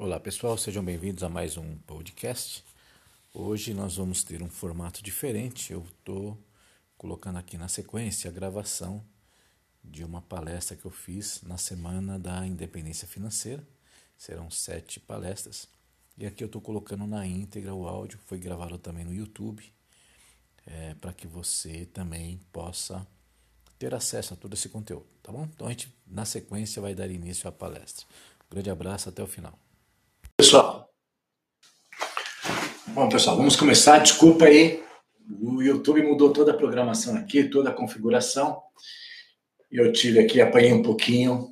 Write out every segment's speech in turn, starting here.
Olá pessoal, sejam bem-vindos a mais um podcast. Hoje nós vamos ter um formato diferente. Eu estou colocando aqui na sequência a gravação de uma palestra que eu fiz na semana da independência financeira. Serão sete palestras. E aqui eu estou colocando na íntegra o áudio, foi gravado também no YouTube, é, para que você também possa ter acesso a todo esse conteúdo, tá bom? Então a gente, na sequência, vai dar início à palestra. Um grande abraço, até o final. Pessoal, bom pessoal, vamos começar. Desculpa aí, o YouTube mudou toda a programação aqui, toda a configuração. Eu tive aqui, apanhei um pouquinho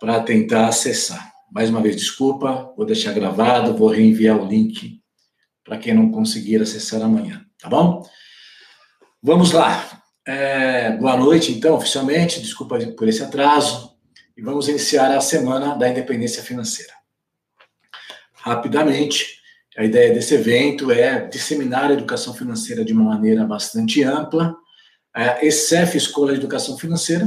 para tentar acessar. Mais uma vez, desculpa, vou deixar gravado, vou reenviar o link para quem não conseguir acessar amanhã, tá bom? Vamos lá. É, boa noite, então, oficialmente, desculpa por esse atraso, e vamos iniciar a semana da independência financeira rapidamente. A ideia desse evento é disseminar a educação financeira de uma maneira bastante ampla. A ECEF, Escola de Educação Financeira,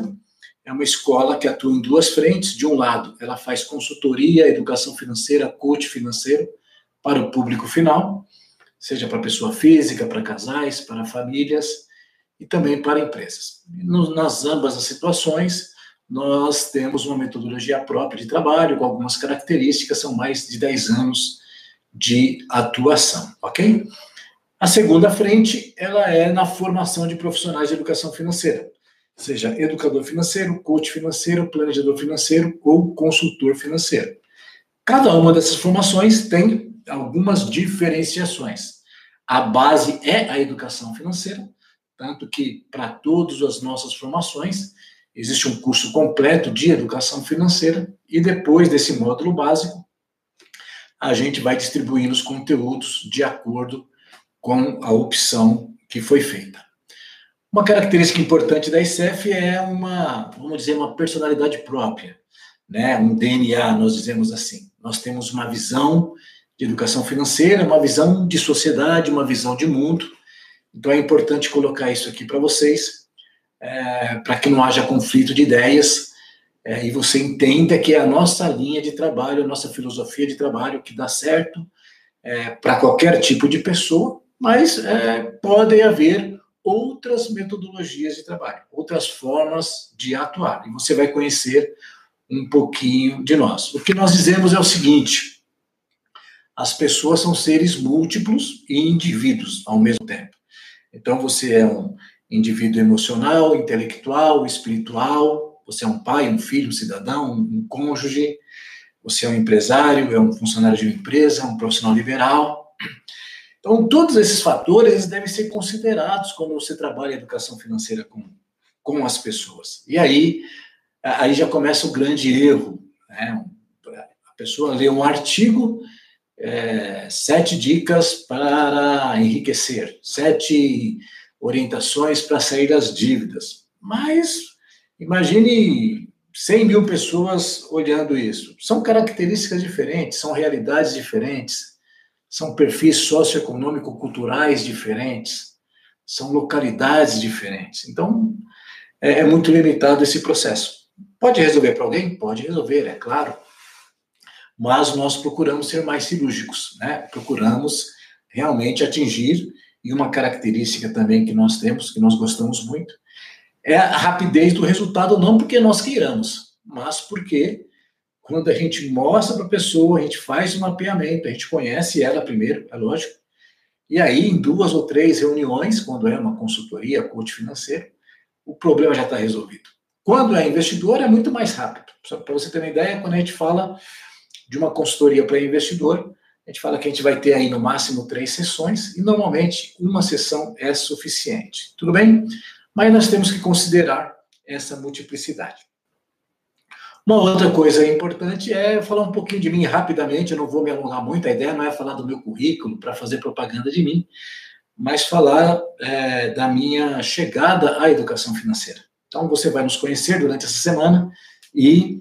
é uma escola que atua em duas frentes. De um lado, ela faz consultoria, educação financeira, coach financeiro para o público final, seja para pessoa física, para casais, para famílias e também para empresas. nas ambas as situações, nós temos uma metodologia própria de trabalho, com algumas características, são mais de 10 anos de atuação, ok? A segunda frente, ela é na formação de profissionais de educação financeira, seja educador financeiro, coach financeiro, planejador financeiro ou consultor financeiro. Cada uma dessas formações tem algumas diferenciações. A base é a educação financeira, tanto que para todas as nossas formações Existe um curso completo de educação financeira e depois desse módulo básico, a gente vai distribuindo os conteúdos de acordo com a opção que foi feita. Uma característica importante da ICEF é uma, vamos dizer, uma personalidade própria, né? Um DNA, nós dizemos assim. Nós temos uma visão de educação financeira, uma visão de sociedade, uma visão de mundo. Então é importante colocar isso aqui para vocês é, para que não haja conflito de ideias é, e você entenda que é a nossa linha de trabalho, a nossa filosofia de trabalho que dá certo é, para qualquer tipo de pessoa, mas é, podem haver outras metodologias de trabalho, outras formas de atuar. E você vai conhecer um pouquinho de nós. O que nós dizemos é o seguinte: as pessoas são seres múltiplos e indivíduos ao mesmo tempo. Então você é um indivíduo emocional, intelectual, espiritual. Você é um pai, um filho, um cidadão, um cônjuge. Você é um empresário, é um funcionário de uma empresa, um profissional liberal. Então, todos esses fatores devem ser considerados quando você trabalha a educação financeira com, com as pessoas. E aí, aí já começa o grande erro. Né? A pessoa lê um artigo, é, sete dicas para enriquecer, sete orientações para sair das dívidas. Mas imagine 100 mil pessoas olhando isso. São características diferentes, são realidades diferentes, são perfis socioeconômico-culturais diferentes, são localidades diferentes. Então, é, é muito limitado esse processo. Pode resolver para alguém? Pode resolver, é claro. Mas nós procuramos ser mais cirúrgicos, né? Procuramos realmente atingir e uma característica também que nós temos, que nós gostamos muito, é a rapidez do resultado, não porque nós queiramos, mas porque quando a gente mostra para a pessoa, a gente faz um mapeamento, a gente conhece ela primeiro, é lógico, e aí em duas ou três reuniões, quando é uma consultoria, coach financeiro, o problema já está resolvido. Quando é investidor, é muito mais rápido. Para você ter uma ideia, quando a gente fala de uma consultoria para investidor, a gente fala que a gente vai ter aí no máximo três sessões e normalmente uma sessão é suficiente. Tudo bem? Mas nós temos que considerar essa multiplicidade. Uma outra coisa importante é falar um pouquinho de mim rapidamente, eu não vou me alongar muito, a ideia não é falar do meu currículo para fazer propaganda de mim, mas falar é, da minha chegada à educação financeira. Então você vai nos conhecer durante essa semana e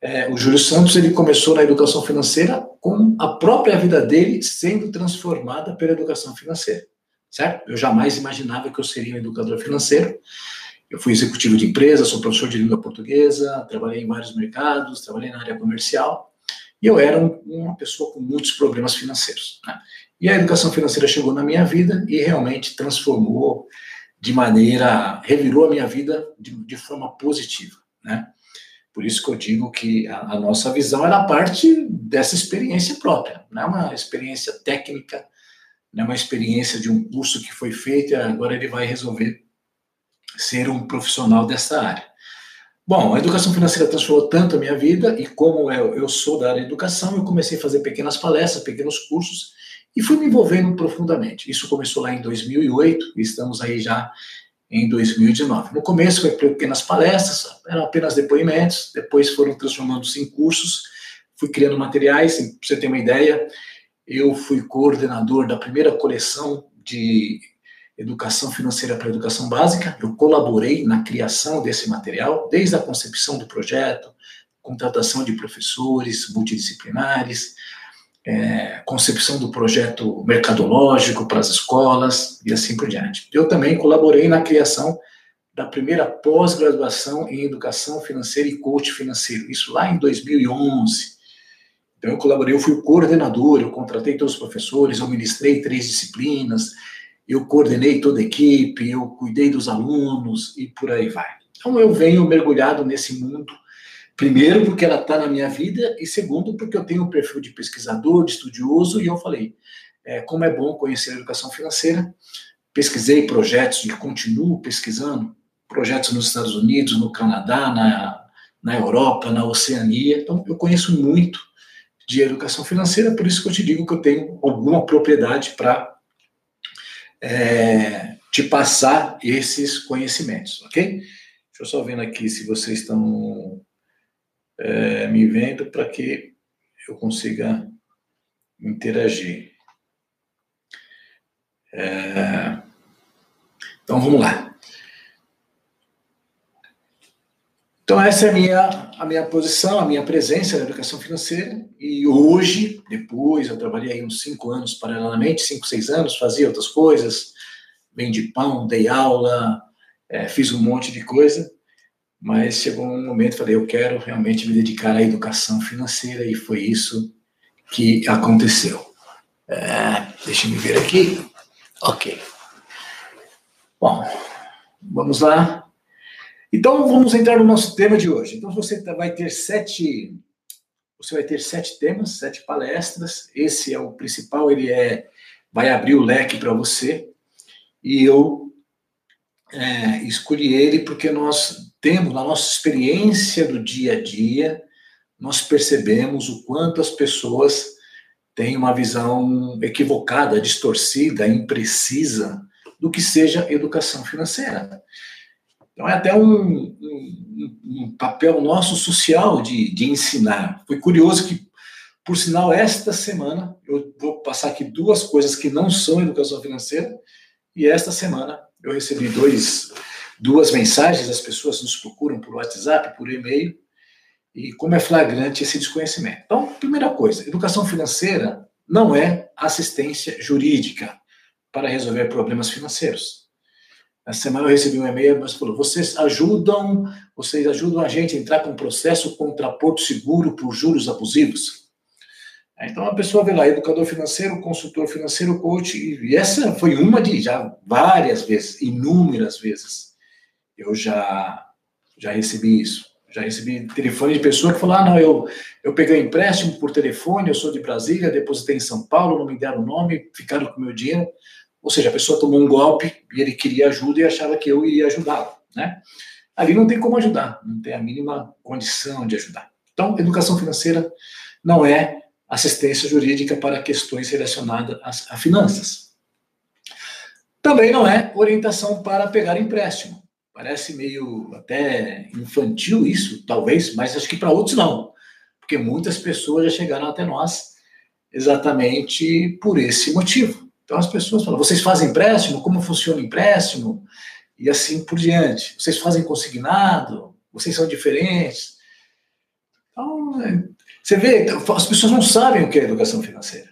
é, o Júlio Santos ele começou na educação financeira com a própria vida dele sendo transformada pela educação financeira, certo? Eu jamais imaginava que eu seria um educador financeiro. Eu fui executivo de empresa, sou professor de língua portuguesa, trabalhei em vários mercados, trabalhei na área comercial E eu era um, uma pessoa com muitos problemas financeiros. Né? E a educação financeira chegou na minha vida e realmente transformou de maneira, revirou a minha vida de, de forma positiva, né? Por isso que eu digo que a, a, nossa visão era parte dessa experiência própria, não é uma experiência técnica, não é uma experiência de um curso que foi feito e agora ele vai resolver ser um profissional dessa área. Bom, a educação financeira transformou tanto a minha vida e como eu, eu sou da área de educação, eu comecei a fazer pequenas palestras, pequenos cursos e fui me envolvendo profundamente. Isso começou lá em 2008 e estamos aí já em 2019. No começo foi pequenas palestras, eram apenas depoimentos, depois foram transformando-se em cursos, fui criando materiais, para você ter uma ideia, eu fui coordenador da primeira coleção de educação financeira para educação básica, eu colaborei na criação desse material, desde a concepção do projeto, contratação de professores multidisciplinares, é, concepção do projeto mercadológico para as escolas e assim por diante. Eu também colaborei na criação da primeira pós-graduação em educação financeira e coach financeiro, isso lá em 2011. Então eu colaborei, eu fui o coordenador, eu contratei todos os professores, eu ministrei três disciplinas, eu coordenei toda a equipe, eu cuidei dos alunos e por aí vai. Então eu venho mergulhado nesse mundo Primeiro, porque ela está na minha vida, e segundo, porque eu tenho um perfil de pesquisador, de estudioso, e eu falei, é, como é bom conhecer a educação financeira. Pesquisei projetos e continuo pesquisando projetos nos Estados Unidos, no Canadá, na, na Europa, na Oceania. Então, eu conheço muito de educação financeira, por isso que eu te digo que eu tenho alguma propriedade para é, te passar esses conhecimentos, ok? Deixa eu só vendo aqui se vocês estão é, me vendo para que eu consiga interagir. É, então vamos lá. Então essa é a minha, a minha posição, a minha presença na educação financeira. E hoje, depois, eu trabalhei aí uns cinco anos paralelamente, cinco, seis anos, fazia outras coisas, vendi pão, dei aula, é, fiz um monte de coisa mas chegou um momento, falei, eu quero realmente me dedicar à educação financeira e foi isso que aconteceu. É, deixa eu ver aqui. Ok. Bom, vamos lá. Então vamos entrar no nosso tema de hoje. Então você tá, vai ter sete, você vai ter sete temas, sete palestras. Esse é o principal, ele é vai abrir o leque para você. E eu é, escolhi ele porque nós temos, na nossa experiência do dia a dia, nós percebemos o quanto as pessoas têm uma visão equivocada, distorcida, imprecisa do que seja educação financeira. Então, é até um, um, um papel nosso social de, de ensinar. Foi curioso que, por sinal, esta semana, eu vou passar aqui duas coisas que não são educação financeira, e esta semana eu recebi dois duas mensagens, as pessoas nos procuram por WhatsApp, por e-mail, e como é flagrante esse desconhecimento. Então, primeira coisa, educação financeira não é assistência jurídica para resolver problemas financeiros. Na semana eu recebi um e-mail, mas falou: vocês ajudam, vocês ajudam a gente a entrar com um processo contra Porto Seguro por juros abusivos. Então a pessoa vê lá, educador financeiro, consultor financeiro, coach, e essa foi uma de já várias vezes, inúmeras vezes eu já, já recebi isso. Já recebi telefone de pessoa que falou: ah, não, eu, eu peguei empréstimo por telefone, eu sou de Brasília, depositei em São Paulo, não me deram o nome, ficaram com o meu dinheiro. Ou seja, a pessoa tomou um golpe e ele queria ajuda e achava que eu iria ajudá-lo, né? Ali não tem como ajudar, não tem a mínima condição de ajudar. Então, educação financeira não é assistência jurídica para questões relacionadas a, a finanças. Também não é orientação para pegar empréstimo. Parece meio até infantil isso, talvez, mas acho que para outros não. Porque muitas pessoas já chegaram até nós exatamente por esse motivo. Então as pessoas falam: vocês fazem empréstimo? Como funciona o empréstimo? E assim por diante. Vocês fazem consignado? Vocês são diferentes? Então, é, você vê, as pessoas não sabem o que é educação financeira.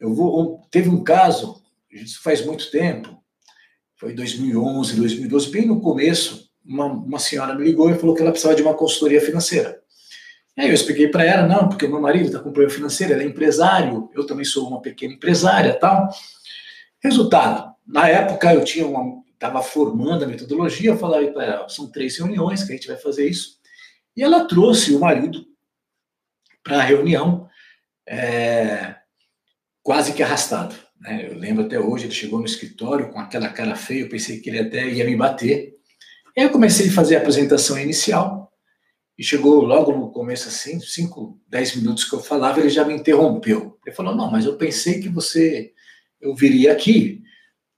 Eu vou, teve um caso, isso faz muito tempo, foi 2011, 2012, bem no começo, uma, uma senhora me ligou e falou que ela precisava de uma consultoria financeira. Aí eu expliquei para ela, não, porque meu marido está com problema financeiro, ele é empresário, eu também sou uma pequena empresária tal. Resultado, na época eu tinha uma, estava formando a metodologia, eu falei para ela, são três reuniões que a gente vai fazer isso. E ela trouxe o marido para a reunião, é, quase que arrastado. Né? Eu lembro até hoje, ele chegou no escritório com aquela cara feia, eu pensei que ele até ia me bater. Aí eu comecei a fazer a apresentação inicial, e chegou logo no começo, assim, 5, 10 minutos que eu falava, ele já me interrompeu. Ele falou: Não, mas eu pensei que você, eu viria aqui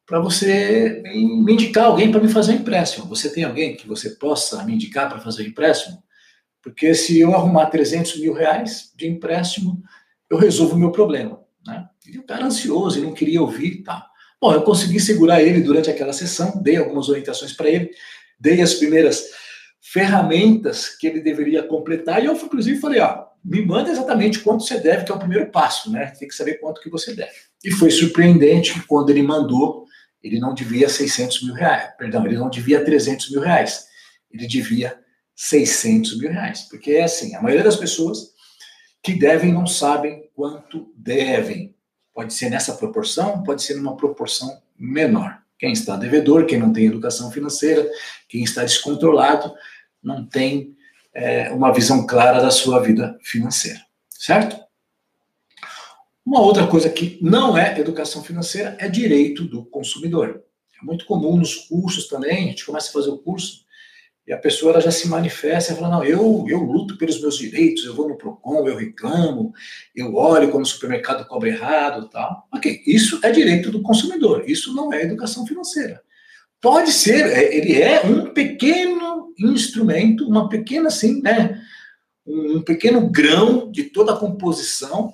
para você me indicar alguém para me fazer um empréstimo. Você tem alguém que você possa me indicar para fazer um empréstimo? Porque se eu arrumar 300 mil reais de empréstimo, eu resolvo o meu problema. Né? E o cara ansioso e não queria ouvir. Tá. Bom, eu consegui segurar ele durante aquela sessão, dei algumas orientações para ele, dei as primeiras ferramentas que ele deveria completar, e eu, inclusive, falei, ó, me manda exatamente quanto você deve, que é o primeiro passo, né? Tem que saber quanto que você deve. E foi surpreendente que quando ele mandou, ele não devia 600 mil reais, perdão, ele não devia 300 mil reais, ele devia 600 mil reais, porque é assim, a maioria das pessoas que devem não sabem quanto devem. Pode ser nessa proporção, pode ser numa proporção menor. Quem está devedor, quem não tem educação financeira, quem está descontrolado, não tem é, uma visão clara da sua vida financeira, certo? Uma outra coisa que não é educação financeira é direito do consumidor. É muito comum nos cursos também, a gente começa a fazer o curso, e a pessoa ela já se manifesta e fala: Não, eu, eu luto pelos meus direitos, eu vou no PROCON, eu reclamo, eu olho quando o supermercado cobra errado tal. Ok, isso é direito do consumidor, isso não é educação financeira. Pode ser, é, ele é um pequeno instrumento, uma pequena, assim, né? Um pequeno grão de toda a composição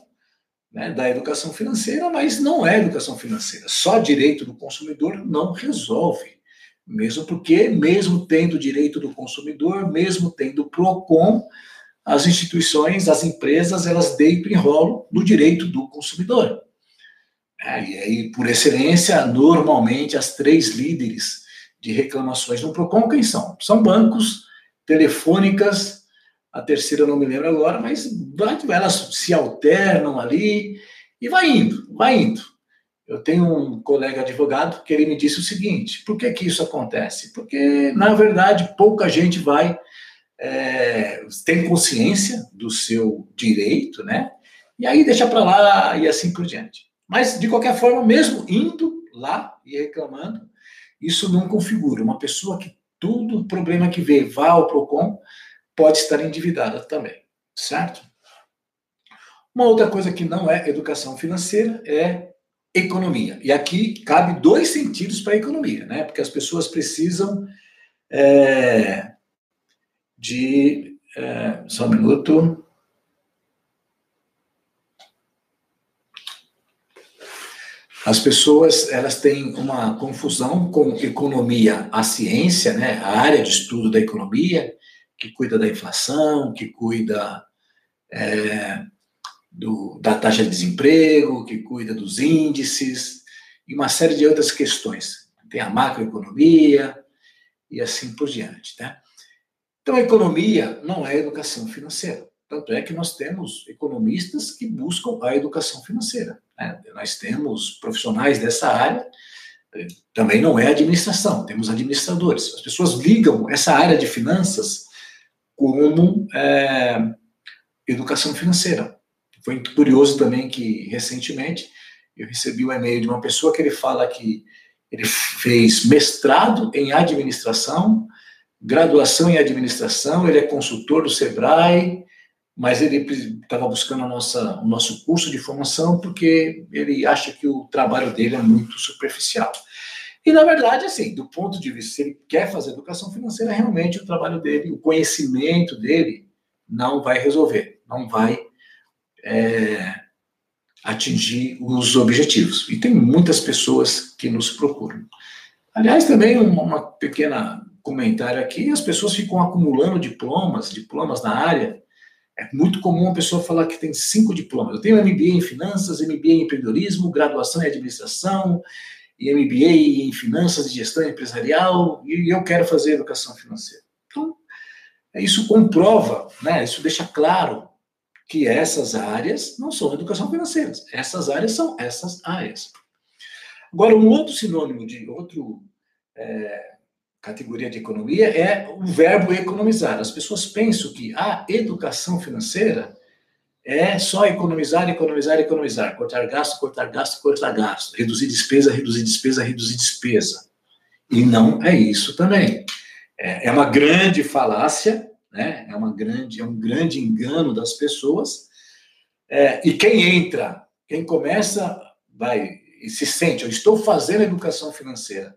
né, da educação financeira, mas não é educação financeira. Só direito do consumidor não resolve. Mesmo porque, mesmo tendo direito do consumidor, mesmo tendo PROCON, as instituições, as empresas, elas deitam e enrolam no direito do consumidor. É, e aí, por excelência, normalmente as três líderes de reclamações no PROCON, quem são? São bancos, telefônicas, a terceira eu não me lembro agora, mas elas se alternam ali e vai indo, vai indo. Eu tenho um colega advogado que ele me disse o seguinte: por que, que isso acontece? Porque, na verdade, pouca gente vai, é, tem consciência do seu direito, né? E aí deixa para lá e assim por diante. Mas, de qualquer forma, mesmo indo lá e reclamando, isso não configura. Uma pessoa que tudo problema que vê vá ao PROCON pode estar endividada também, certo? Uma outra coisa que não é educação financeira é economia. E aqui cabe dois sentidos para a economia, né? Porque as pessoas precisam é, de. É, só um minuto. As pessoas elas têm uma confusão com economia, a ciência, né? A área de estudo da economia, que cuida da inflação, que cuida é, do, da taxa de desemprego, que cuida dos índices e uma série de outras questões. Tem a macroeconomia e assim por diante. Né? Então, a economia não é educação financeira. Tanto é que nós temos economistas que buscam a educação financeira. Né? Nós temos profissionais dessa área, também não é administração, temos administradores. As pessoas ligam essa área de finanças como é, educação financeira. Foi curioso também que, recentemente, eu recebi um e-mail de uma pessoa que ele fala que ele fez mestrado em administração, graduação em administração, ele é consultor do Sebrae, mas ele estava buscando nossa, o nosso curso de formação porque ele acha que o trabalho dele é muito superficial. E, na verdade, assim, do ponto de vista, se ele quer fazer educação financeira, realmente o trabalho dele, o conhecimento dele, não vai resolver, não vai é, atingir os objetivos. E tem muitas pessoas que nos procuram. Aliás, também uma, uma pequena comentário aqui, as pessoas ficam acumulando diplomas, diplomas na área. É muito comum a pessoa falar que tem cinco diplomas. Eu tenho MBA em finanças, MBA em empreendedorismo, graduação em administração, e MBA em finanças e gestão empresarial, e eu quero fazer educação financeira. Então, Isso comprova, né, isso deixa claro que essas áreas não são educação financeira. Essas áreas são essas áreas. Agora, um outro sinônimo de outro é, categoria de economia é o verbo economizar. As pessoas pensam que a educação financeira é só economizar, economizar, economizar, cortar gasto, cortar gasto, cortar gasto, reduzir despesa, reduzir despesa, reduzir despesa. E não é isso também. É, é uma grande falácia, né? É uma grande, é um grande engano das pessoas. É, e quem entra, quem começa, vai e se sente, eu estou fazendo educação financeira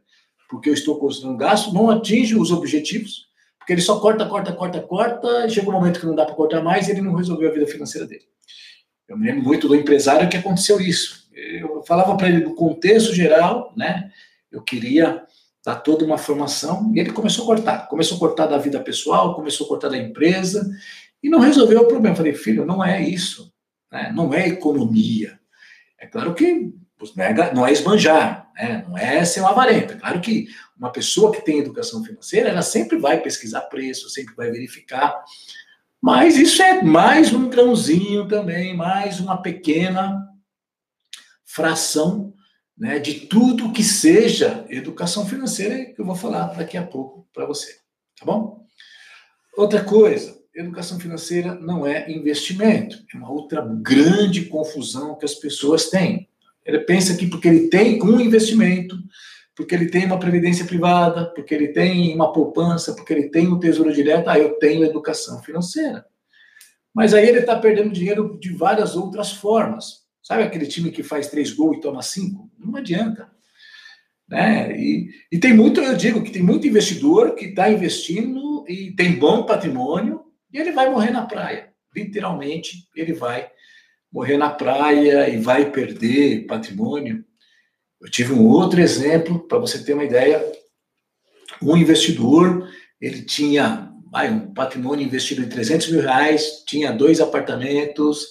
porque eu estou considerando gasto, não atinge os objetivos, porque ele só corta, corta, corta, corta, e chega um momento que não dá para cortar mais e ele não resolveu a vida financeira dele. Eu me lembro muito do empresário que aconteceu isso. Eu falava para ele do contexto geral, né? Eu queria dar toda uma formação e ele começou a cortar. Começou a cortar da vida pessoal, começou a cortar da empresa e não resolveu o problema. Falei, filho, não é isso. Né? Não é economia. É claro que não é esbanjar, né? não é ser uma avarenta. Claro que uma pessoa que tem educação financeira, ela sempre vai pesquisar preço, sempre vai verificar, mas isso é mais um grãozinho também, mais uma pequena fração né, de tudo que seja educação financeira, que eu vou falar daqui a pouco para você, tá bom? Outra coisa, educação financeira não é investimento, é uma outra grande confusão que as pessoas têm. Ele pensa que porque ele tem um investimento, porque ele tem uma previdência privada, porque ele tem uma poupança, porque ele tem um tesouro direto, ah, eu tenho educação financeira. Mas aí ele está perdendo dinheiro de várias outras formas. Sabe aquele time que faz três gols e toma cinco? Não adianta. Né? E, e tem muito, eu digo que tem muito investidor que está investindo e tem bom patrimônio e ele vai morrer na praia. Literalmente, ele vai morrer na praia e vai perder patrimônio. Eu tive um outro exemplo, para você ter uma ideia. Um investidor, ele tinha vai, um patrimônio investido em 300 mil reais, tinha dois apartamentos,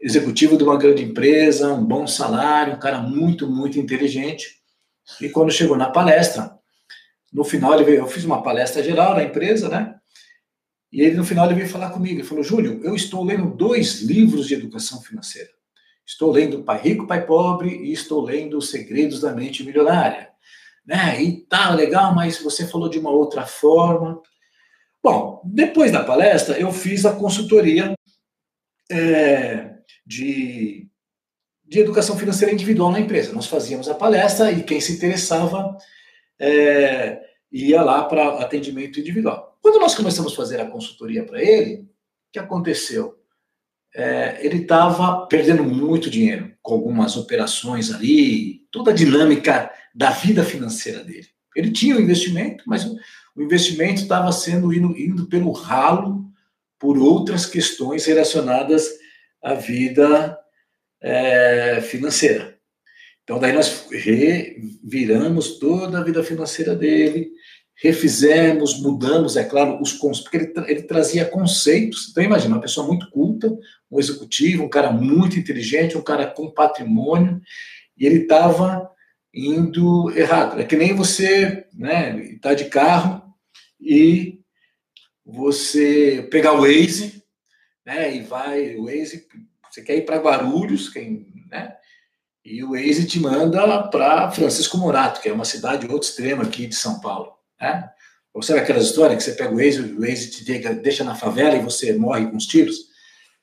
executivo de uma grande empresa, um bom salário, um cara muito, muito inteligente. E quando chegou na palestra, no final ele veio, eu fiz uma palestra geral na empresa, né? E ele, no final, ele veio falar comigo. Ele falou: Júlio, eu estou lendo dois livros de educação financeira. Estou lendo Pai Rico, Pai Pobre e estou lendo Os Segredos da Mente Milionária. Né? E tá legal, mas você falou de uma outra forma. Bom, depois da palestra, eu fiz a consultoria é, de, de educação financeira individual na empresa. Nós fazíamos a palestra e quem se interessava é, ia lá para atendimento individual. Quando nós começamos a fazer a consultoria para ele, o que aconteceu? É, ele estava perdendo muito dinheiro com algumas operações ali, toda a dinâmica da vida financeira dele. Ele tinha o um investimento, mas o, investimento estava sendo indo, indo pelo ralo por outras questões relacionadas à vida é, financeira. Então, daí nós reviramos toda a vida financeira dele, refizemos, mudamos, é claro, os porque ele, ele trazia conceitos. Então, imagina, uma pessoa muito culta, um executivo, um cara muito inteligente, um cara com patrimônio, e ele estava indo errado. É que nem você né, está de carro e você pegar o Waze, né, e vai, o Waze, você quer ir para Guarulhos, quem, né, e o Waze te manda para Francisco Morato, que é uma cidade outro extremo aqui de São Paulo. Né? Ou sabe aquela história que você pega o Waze, o Waze te deixa na favela e você morre com os tiros?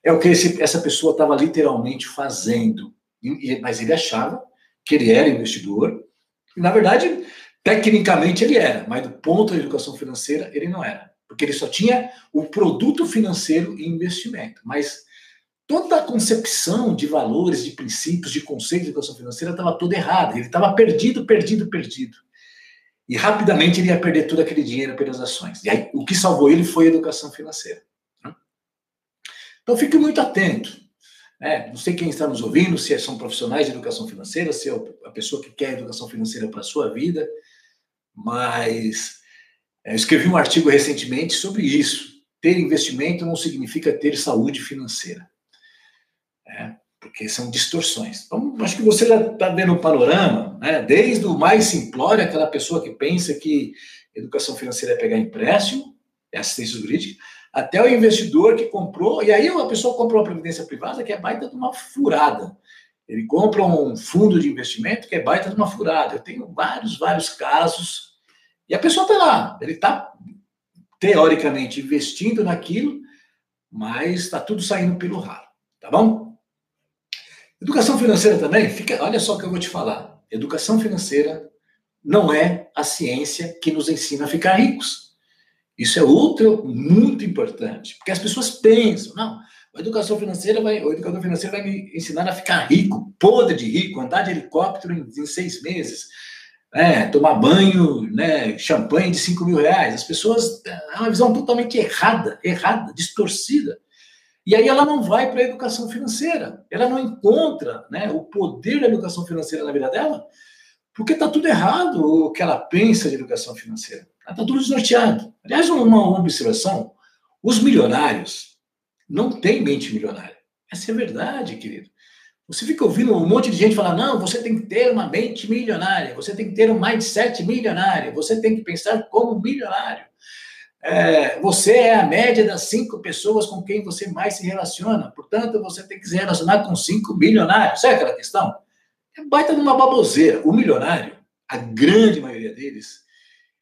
É o que esse, essa pessoa estava literalmente fazendo. E, mas ele achava que ele era investidor. E, na verdade, tecnicamente ele era, mas do ponto da educação financeira, ele não era. Porque ele só tinha o produto financeiro e investimento. Mas toda a concepção de valores, de princípios, de conceitos de educação financeira estava toda errada. Ele estava perdido, perdido, perdido. E rapidamente ele ia perder todo aquele dinheiro pelas ações. E aí, o que salvou ele foi a educação financeira. Então, fique muito atento. Né? Não sei quem está nos ouvindo, se são profissionais de educação financeira, se é a pessoa que quer educação financeira para a sua vida, mas é, eu escrevi um artigo recentemente sobre isso. Ter investimento não significa ter saúde financeira. É, porque são distorções. Então, acho que você já está vendo um panorama, né? desde o mais simplório, aquela pessoa que pensa que educação financeira é pegar empréstimo, é assistência jurídica, até o investidor que comprou, e aí a pessoa comprou uma previdência privada que é baita de uma furada. Ele compra um fundo de investimento que é baita de uma furada. Eu tenho vários, vários casos, e a pessoa está lá, ele está teoricamente investindo naquilo, mas está tudo saindo pelo ralo, tá bom? Educação financeira também, fica, olha só o que eu vou te falar. Educação financeira não é a ciência que nos ensina a ficar ricos. Isso é outro muito importante, porque as pessoas pensam, não, a educação financeira vai, o educador financeiro vai me ensinar a ficar rico, podre de rico, andar de helicóptero em, em seis meses, é, tomar banho, né, champanhe de cinco mil reais. As pessoas é uma visão totalmente errada, errada, distorcida. E aí ela não vai para a educação financeira, ela não encontra né, o poder da educação financeira na vida dela, porque está tudo errado o que ela pensa de educação financeira. Está tudo desnorteado. Aliás, uma observação: os milionários não têm mente milionária. Essa é a verdade, querido. Você fica ouvindo um monte de gente falar: não, você tem que ter uma mente milionária, você tem que ter um mindset milionário, você tem que pensar como milionário. É, você é a média das cinco pessoas com quem você mais se relaciona, portanto, você tem que se relacionar com cinco milionários. Sabe aquela questão? É baita de uma baboseira. O milionário, a grande maioria deles,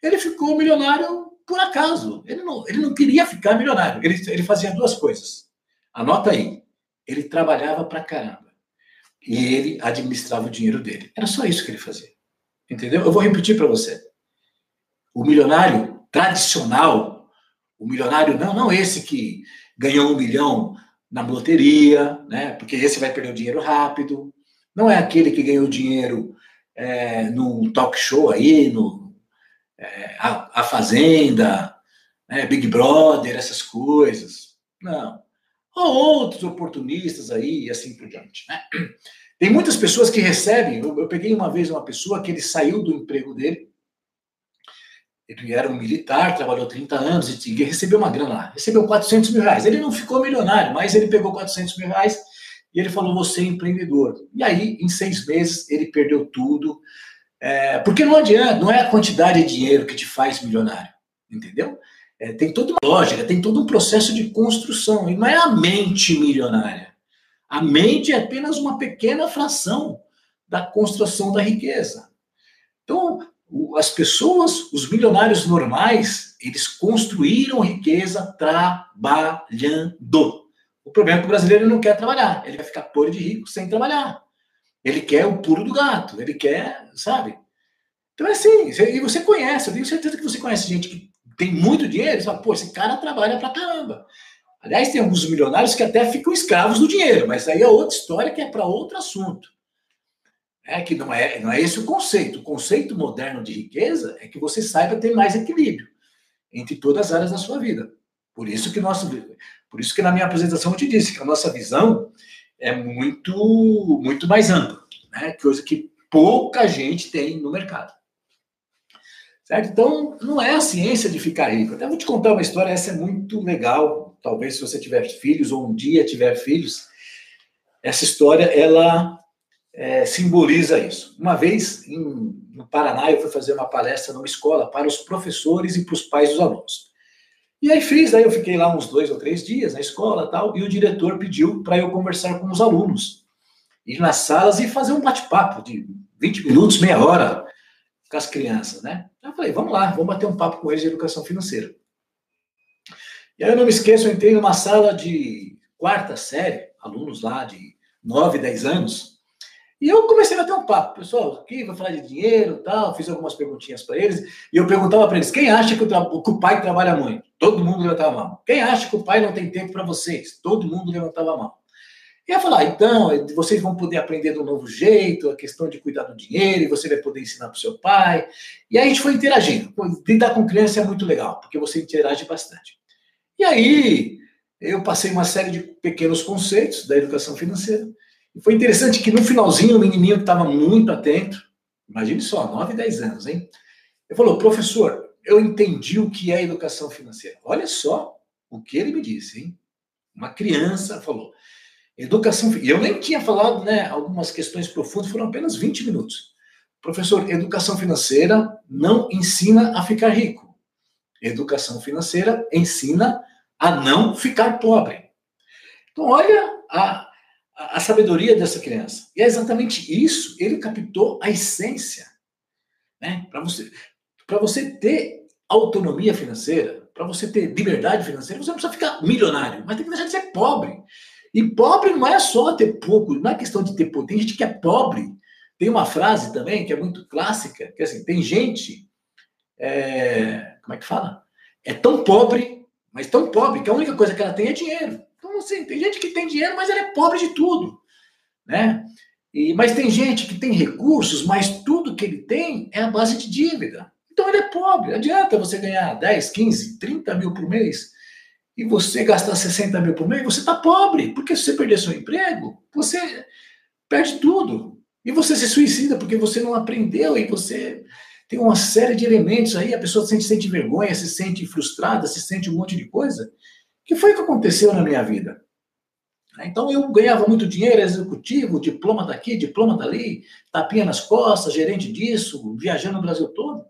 ele ficou milionário por acaso. Ele não, ele não queria ficar milionário. Ele, ele fazia duas coisas. Anota aí. Ele trabalhava pra caramba. E ele administrava o dinheiro dele. Era só isso que ele fazia. Entendeu? Eu vou repetir para você. O milionário tradicional, o milionário não, não esse que ganhou um milhão na loteria, né? Porque esse vai perder o dinheiro rápido. Não é aquele que ganhou dinheiro é, num talk show aí, no, é, a, a, Fazenda, né, Big Brother, essas coisas. Não. Ou outros oportunistas aí e assim por diante. Né? Tem muitas pessoas que recebem. Eu, eu, peguei uma vez uma pessoa que ele saiu do emprego dele. Ele era um militar, trabalhou 30 anos e recebeu uma grana lá. Recebeu 400 mil reais. Ele não ficou milionário, mas ele pegou 400 mil reais e ele falou: Você é empreendedor. E aí, em seis meses, ele perdeu tudo é, porque não adianta, não é a quantidade de dinheiro que te faz milionário, entendeu? É, tem toda uma lógica, tem todo um processo de construção, e não é a mente milionária. A mente é apenas uma pequena fração da construção da riqueza. Então, as pessoas, os milionários normais, eles construíram riqueza trabalhando. O problema é que o brasileiro não quer trabalhar, ele vai ficar pobre de rico sem trabalhar. Ele quer o puro do gato, ele quer, sabe? Então é assim, e você conhece, eu tenho certeza que você conhece gente que tem muito dinheiro e fala, pô, esse cara trabalha pra caramba. Aliás, tem alguns milionários que até ficam escravos do dinheiro, mas aí é outra história que é para outro assunto. É que não é, não é esse o conceito. O conceito moderno de riqueza é que você saiba ter mais equilíbrio entre todas as áreas da sua vida. Por isso que nosso, por isso que na minha apresentação eu te disse que a nossa visão é muito, muito mais ampla, né? Coisa que pouca gente tem no mercado. Certo? Então, não é a ciência de ficar rico. Até vou te contar uma história, essa é muito legal. Talvez se você tiver filhos ou um dia tiver filhos, essa história ela é, simboliza isso. Uma vez em, no Paraná eu fui fazer uma palestra numa escola para os professores e para os pais dos alunos. E aí fiz, daí eu fiquei lá uns dois ou três dias na escola tal, e o diretor pediu para eu conversar com os alunos, ir nas salas e fazer um bate-papo de 20 minutos, meia hora com as crianças, né? Eu falei, vamos lá, vamos bater um papo com eles de educação financeira. E aí eu não me esqueço, eu entrei numa sala de quarta série, alunos lá de 9, 10 anos, e eu comecei a bater um papo, pessoal, aqui vai falar de dinheiro tal, fiz algumas perguntinhas para eles, e eu perguntava para eles, quem acha que o, que o, pai trabalha muito? Todo mundo levantava a mão. Quem acha que o pai não tem tempo para vocês? Todo mundo levantava a mão. E eu falar, ah, então, vocês vão poder aprender de um novo jeito, a questão de cuidar do dinheiro, e você vai poder ensinar para o seu pai. E aí a gente foi interagindo. Lidar com criança é muito legal, porque você interage bastante. E aí eu passei uma série de pequenos conceitos da educação financeira, e foi interessante que no finalzinho o menininho estava muito atento, imagine só, 9, 10 anos, hein? Ele falou, professor, eu entendi o que é educação financeira. Olha só o que ele me disse, hein? Uma criança falou, educação, e eu nem tinha falado, né, algumas questões profundas, foram apenas 20 minutos. Professor, educação financeira não ensina a ficar rico. Educação financeira ensina a não ficar pobre. Então, olha a, a, a sabedoria dessa criança. E é exatamente isso. Ele captou a essência. Né? Para você, você ter autonomia financeira, para você ter liberdade financeira, você não precisa ficar milionário, mas tem que deixar de ser pobre. E pobre não é só ter pouco, não é questão de ter pouco. Tem gente que é pobre. Tem uma frase também que é muito clássica, que é assim, tem gente, é, como é que fala? É tão pobre, mas tão pobre, que a única coisa que ela tem é dinheiro. Então, assim, tem gente que tem dinheiro, mas ela é pobre de tudo, né? E, mas tem gente que tem recursos, mas tudo que ele tem é a base de dívida. Então ele é pobre. Adianta você ganhar 10, 15, 30 mil por mês e você gastar 60 mil por mês, você está pobre. Porque se você perder seu emprego, você perde tudo. E você se suicida porque você não aprendeu e você tem uma série de elementos aí. A pessoa se sente vergonha, se sente frustrada, se sente um monte de coisa. Que foi o que aconteceu na minha vida. Então eu ganhava muito dinheiro, executivo, diploma daqui, diploma dali, tapinha nas costas, gerente disso, viajando no Brasil todo.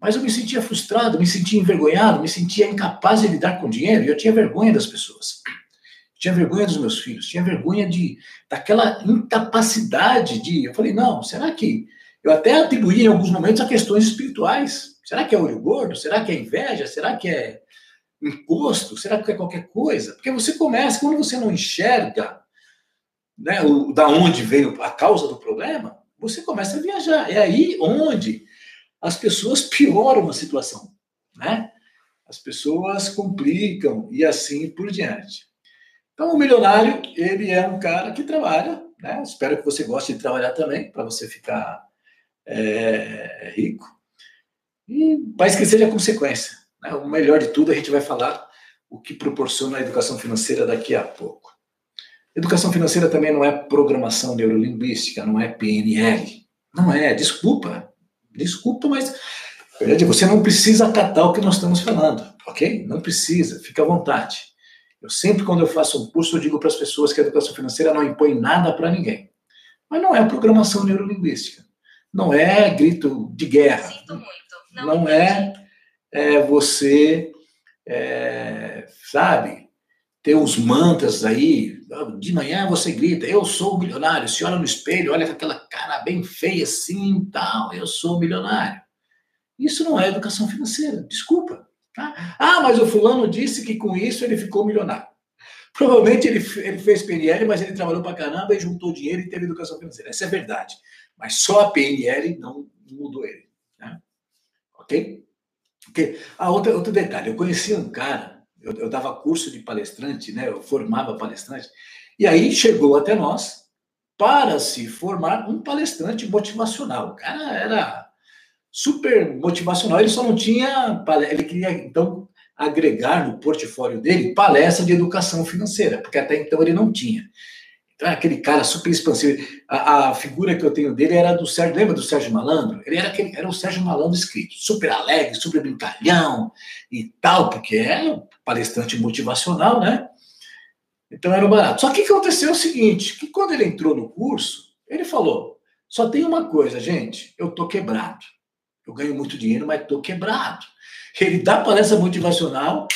Mas eu me sentia frustrado, me sentia envergonhado, me sentia incapaz de lidar com dinheiro e eu tinha vergonha das pessoas. Tinha vergonha dos meus filhos, tinha vergonha de daquela incapacidade de. Eu falei, não, será que. Eu até atribuí em alguns momentos a questões espirituais. Será que é olho gordo? Será que é inveja? Será que é imposto? Será que é qualquer coisa? Porque você começa, quando você não enxerga né, o, da onde veio a causa do problema, você começa a viajar. É aí onde as pessoas pioram a situação, né? As pessoas complicam e assim por diante. Então, o milionário, ele é um cara que trabalha, né? Espero que você goste de trabalhar também, para você ficar é, rico. E, mas que seja consequência. Né? O melhor de tudo, a gente vai falar o que proporciona a educação financeira daqui a pouco. Educação financeira também não é programação neurolinguística, não é PNL. Não é, desculpa. Desculpa, mas verdade, você não precisa acatar o que nós estamos falando, ok? Não precisa, fica à vontade. Eu sempre, quando eu faço um curso, eu digo para as pessoas que a educação financeira não impõe nada para ninguém. Mas não é programação neurolinguística. Não é grito de guerra. Sinto muito. Não, não é, é, você, é, sabe, ter os mantras aí. De manhã você grita, eu sou milionário. Se olha no espelho, olha com aquela cara bem feia assim tal, eu sou milionário. Isso não é educação financeira, desculpa. Tá? Ah, mas o fulano disse que com isso ele ficou milionário. Provavelmente ele, ele fez PNL, mas ele trabalhou para caramba e juntou dinheiro e teve educação financeira. Essa é verdade. Mas só a PNL não mudou ele. Né? Ok? Porque, ah, outro, outro detalhe, eu conheci um cara, eu, eu dava curso de palestrante, né? Eu formava palestrante, e aí chegou até nós para se formar um palestrante motivacional. O cara era super motivacional, ele só não tinha. Ele queria, então, agregar no portfólio dele palestra de educação financeira, porque até então ele não tinha. Então, aquele cara super expansivo. A, a, figura que eu tenho dele era do Sérgio, lembra do Sérgio Malandro? Ele era, aquele, era o Sérgio Malandro escrito, super alegre, super brincalhão e tal, porque é palestrante motivacional, né? Então era barato. Só que aconteceu é o seguinte, que quando ele entrou no curso, ele falou, só tem uma coisa, gente, eu tô quebrado. Eu ganho muito dinheiro, mas estou quebrado. Ele dá palestra motivacional,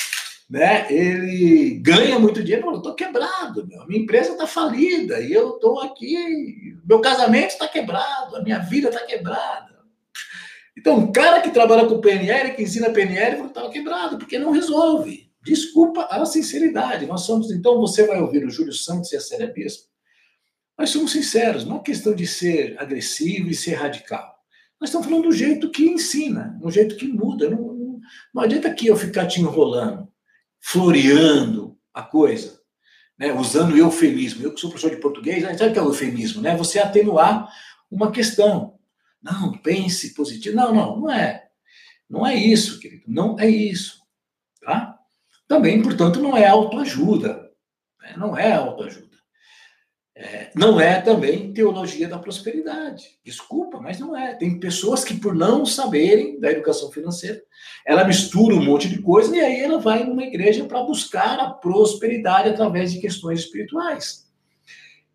né? Ele ganha muito dinheiro, mas eu estou quebrado, meu. minha empresa está falida e eu estou aqui, meu casamento está quebrado, a minha vida está quebrada. Então, um cara que trabalha com PNL, que ensina PNL, estava quebrado, porque não resolve. Desculpa a sinceridade. Nós somos, então, você vai ouvir o Júlio Santos e a Célia Bispo. Nós somos sinceros, não é questão de ser agressivo e ser radical. Nós estamos falando do jeito que ensina, do jeito que muda. Não, não, não adianta aqui eu ficar te enrolando, floreando a coisa, né? usando eufemismo. Eu que sou professor de português, sabe o que é o eufemismo? Né? Você atenuar uma questão. Não, pense positivo. Não, não, não é. Não é isso, querido. Não é isso. Tá? Também, portanto, não é autoajuda. Né? Não é autoajuda. É, não é também teologia da prosperidade. Desculpa, mas não é. Tem pessoas que, por não saberem da educação financeira, ela mistura um monte de coisa e aí ela vai numa igreja para buscar a prosperidade através de questões espirituais.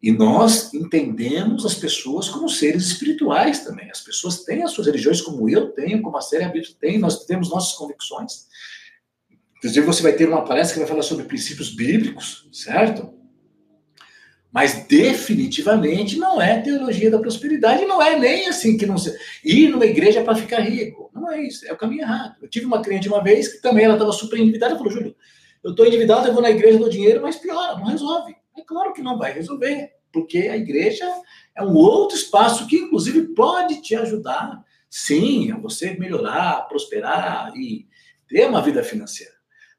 E nós entendemos as pessoas como seres espirituais também. As pessoas têm as suas religiões, como eu tenho, como a Séria Bíblia tem, nós temos nossas convicções. Inclusive, você vai ter uma palestra que vai falar sobre princípios bíblicos, certo? Mas definitivamente não é teologia da prosperidade, não é nem assim que não se... ir numa igreja para ficar rico. Não é isso, é o caminho errado. Eu tive uma cliente uma vez que também ela estava super endividada, falou, Júlio, eu estou endividado, eu vou na igreja, dou dinheiro, mas piora, não resolve. É claro que não vai resolver, porque a igreja é um outro espaço que, inclusive, pode te ajudar, sim, a você melhorar, prosperar e ter uma vida financeira.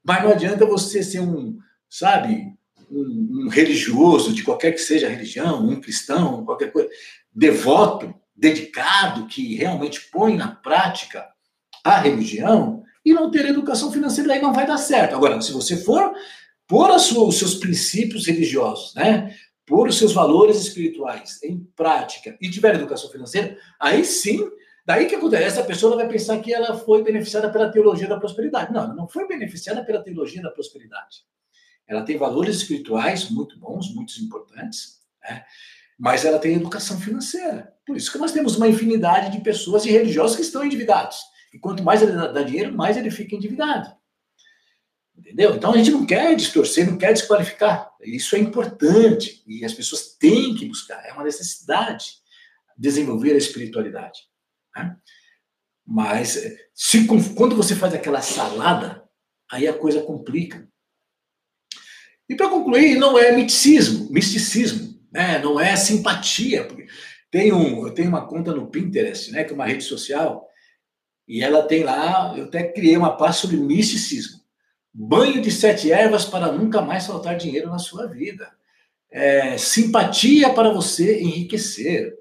Mas não adianta você ser um, sabe, um, um religioso, de qualquer que seja a religião, um cristão, qualquer coisa, devoto, dedicado, que realmente põe na prática a religião, e não ter educação financeira, aí não vai dar certo. Agora, se você for pôr sua, os seus princípios religiosos, né? Pôr os seus valores espirituais em prática e tiver educação financeira, aí sim, daí que acontece? Essa pessoa vai pensar que ela foi beneficiada pela teologia da prosperidade. Não, ela não foi beneficiada pela teologia da prosperidade. Ela tem valores espirituais muito bons, muito importantes, né? mas ela tem educação financeira. Por isso que nós temos uma infinidade de pessoas e religiosos que estão endividados. E quanto mais ele dá dinheiro, mais ele fica endividado. Entendeu? Então a gente não quer distorcer, não quer desqualificar. Isso é importante e as pessoas têm que buscar. É uma necessidade desenvolver a espiritualidade. Né? Mas se, quando você faz aquela salada, aí a coisa complica. E para concluir, não é misticismo, misticismo, né? não é simpatia. Tem um, eu tenho uma conta no Pinterest, né, que é uma rede social, e ela tem lá, eu até criei uma parte sobre misticismo. Banho de sete ervas para nunca mais faltar dinheiro na sua vida. É, simpatia para você enriquecer.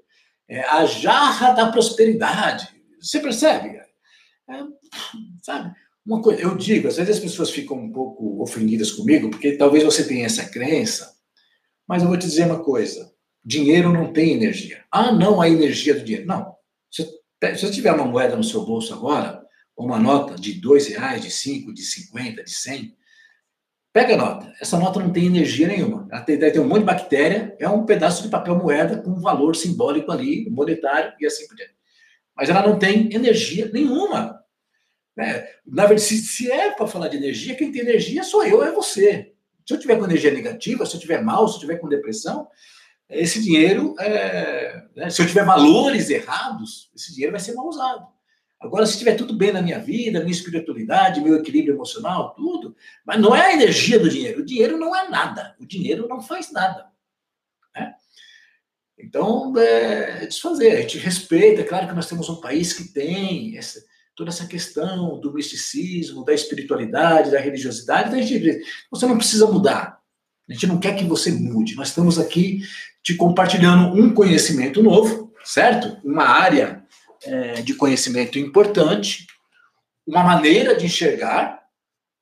É, a jarra da prosperidade. Você percebe? É, sabe? Uma coisa, eu digo, às vezes as pessoas ficam um pouco ofendidas comigo, porque talvez você tenha essa crença, mas eu vou te dizer uma coisa: dinheiro não tem energia. Ah, não, a energia do dinheiro. Não. Se você tiver uma moeda no seu bolso agora, uma nota de dois reais, de cinco, de cinquenta, de cem, pega a nota. Essa nota não tem energia nenhuma. Ela tem, tem um monte de bactéria, é um pedaço de papel moeda com um valor simbólico ali, monetário e assim por diante. Mas ela não tem energia nenhuma. Né? Na verdade, se, se é para falar de energia, quem tem energia sou eu, é você. Se eu tiver com energia negativa, se eu tiver mal, se eu tiver com depressão, esse dinheiro, é, né, se eu tiver valores errados, esse dinheiro vai ser mal usado. Agora, se estiver tudo bem na minha vida, minha espiritualidade, meu equilíbrio emocional, tudo, mas não é a energia do dinheiro. O dinheiro não é nada. O dinheiro não faz nada. Né? Então, é desfazer. A gente respeita. É claro que nós temos um país que tem essa, toda essa questão do misticismo, da espiritualidade, da religiosidade. A gente, você não precisa mudar. A gente não quer que você mude. Nós estamos aqui te compartilhando um conhecimento novo, certo? Uma área é, de conhecimento importante, uma maneira de enxergar.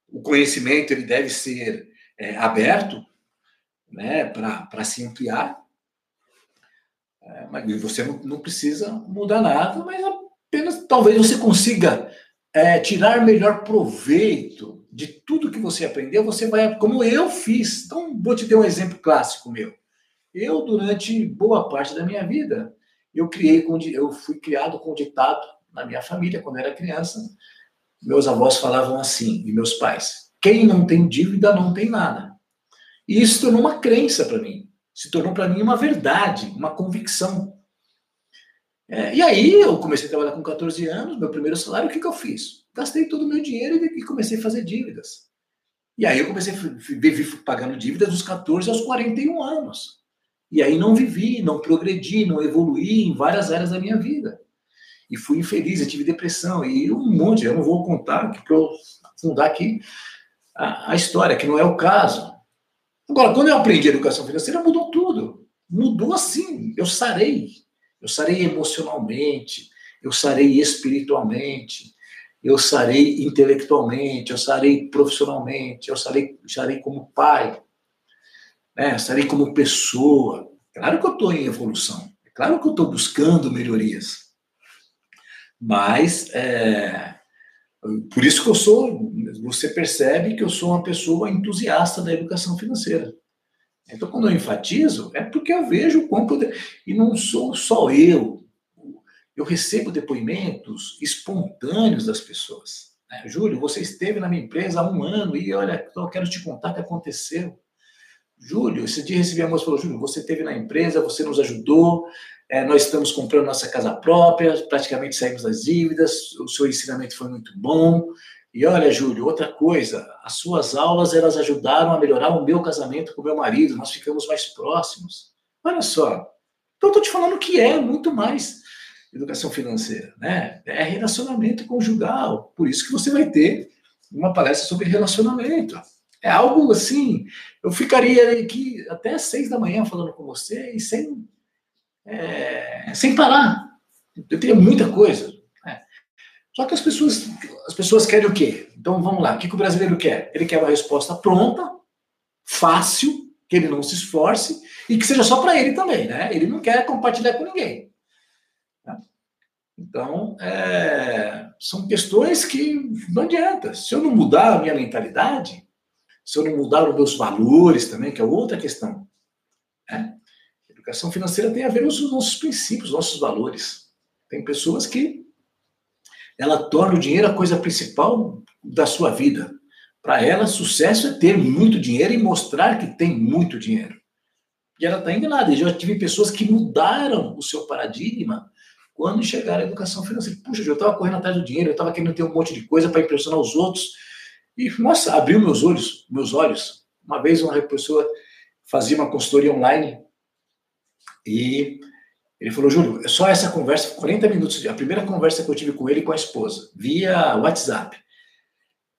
O conhecimento ele deve ser é, aberto né, para se ampliar. É, mas você não, não, precisa mudar nada, mas apenas talvez você consiga é, tirar melhor proveito de tudo que você aprendeu. Você vai, como eu fiz. Então, vou te dar um exemplo clássico meu. Eu, durante boa parte da minha vida, eu criei com, eu fui criado com ditado na minha família quando era criança. Meus avós falavam assim, e meus pais: quem não tem dívida não tem nada. E isso tornou uma crença para mim, se tornou para mim uma verdade, uma convicção. É, e aí eu comecei a trabalhar com 14 anos, meu primeiro salário, o que, que eu fiz? Gastei todo o meu dinheiro e comecei a fazer dívidas. E aí eu comecei a viver pagando dívidas dos 14 aos 41 anos. E aí não vivi, não progredi, não evoluí em várias áreas da minha vida. E fui infeliz, eu tive depressão e um monte, eu não vou contar, porque eu fundar aqui a, a história, que não é o caso. Agora, quando eu aprendi educação financeira, mudou tudo. Mudou assim, eu sarei. Eu sarei emocionalmente, eu sarei espiritualmente, eu sarei intelectualmente, eu sarei profissionalmente, eu sarei, sarei como pai, né? estarei como pessoa. Claro que eu estou em evolução, é claro que eu estou buscando melhorias. Mas, é, por isso que eu sou, você percebe que eu sou uma pessoa entusiasta da educação financeira. Então, quando eu enfatizo, é porque eu vejo o quão poder. E não sou só eu. Eu recebo depoimentos espontâneos das pessoas. Né? Júlio, você esteve na minha empresa há um ano e olha, eu quero te contar o que aconteceu. Júlio, esse dia recebi a moça e falou: Júlio, você esteve na empresa, você nos ajudou, é, nós estamos comprando nossa casa própria, praticamente saímos das dívidas, o seu ensinamento foi muito bom. E olha, Júlio, outra coisa, as suas aulas elas ajudaram a melhorar o meu casamento com o meu marido, nós ficamos mais próximos. Olha só. Então, eu estou te falando que é muito mais educação financeira, né? É relacionamento conjugal. Por isso que você vai ter uma palestra sobre relacionamento. É algo assim. Eu ficaria aqui até seis da manhã falando com você e sem, é, sem parar. Eu teria muita coisa. Só que as pessoas, as pessoas querem o quê? Então vamos lá, o que, que o brasileiro quer? Ele quer uma resposta pronta, fácil, que ele não se esforce e que seja só para ele também, né? Ele não quer compartilhar com ninguém. Tá? Então, é, são questões que não adianta. Se eu não mudar a minha mentalidade, se eu não mudar os meus valores também, que é outra questão. Né? Educação financeira tem a ver com os nossos princípios, nossos valores. Tem pessoas que ela torna o dinheiro a coisa principal da sua vida. Para ela, sucesso é ter muito dinheiro e mostrar que tem muito dinheiro. E ela está enganada. Eu já tive pessoas que mudaram o seu paradigma quando chegaram à educação financeira. Puxa, eu estava correndo atrás do dinheiro, eu estava querendo ter um monte de coisa para impressionar os outros. E, nossa, abriu meus olhos, meus olhos. Uma vez uma pessoa fazia uma consultoria online e ele falou, Júlio, é só essa conversa, 40 minutos, a primeira conversa que eu tive com ele e com a esposa, via WhatsApp.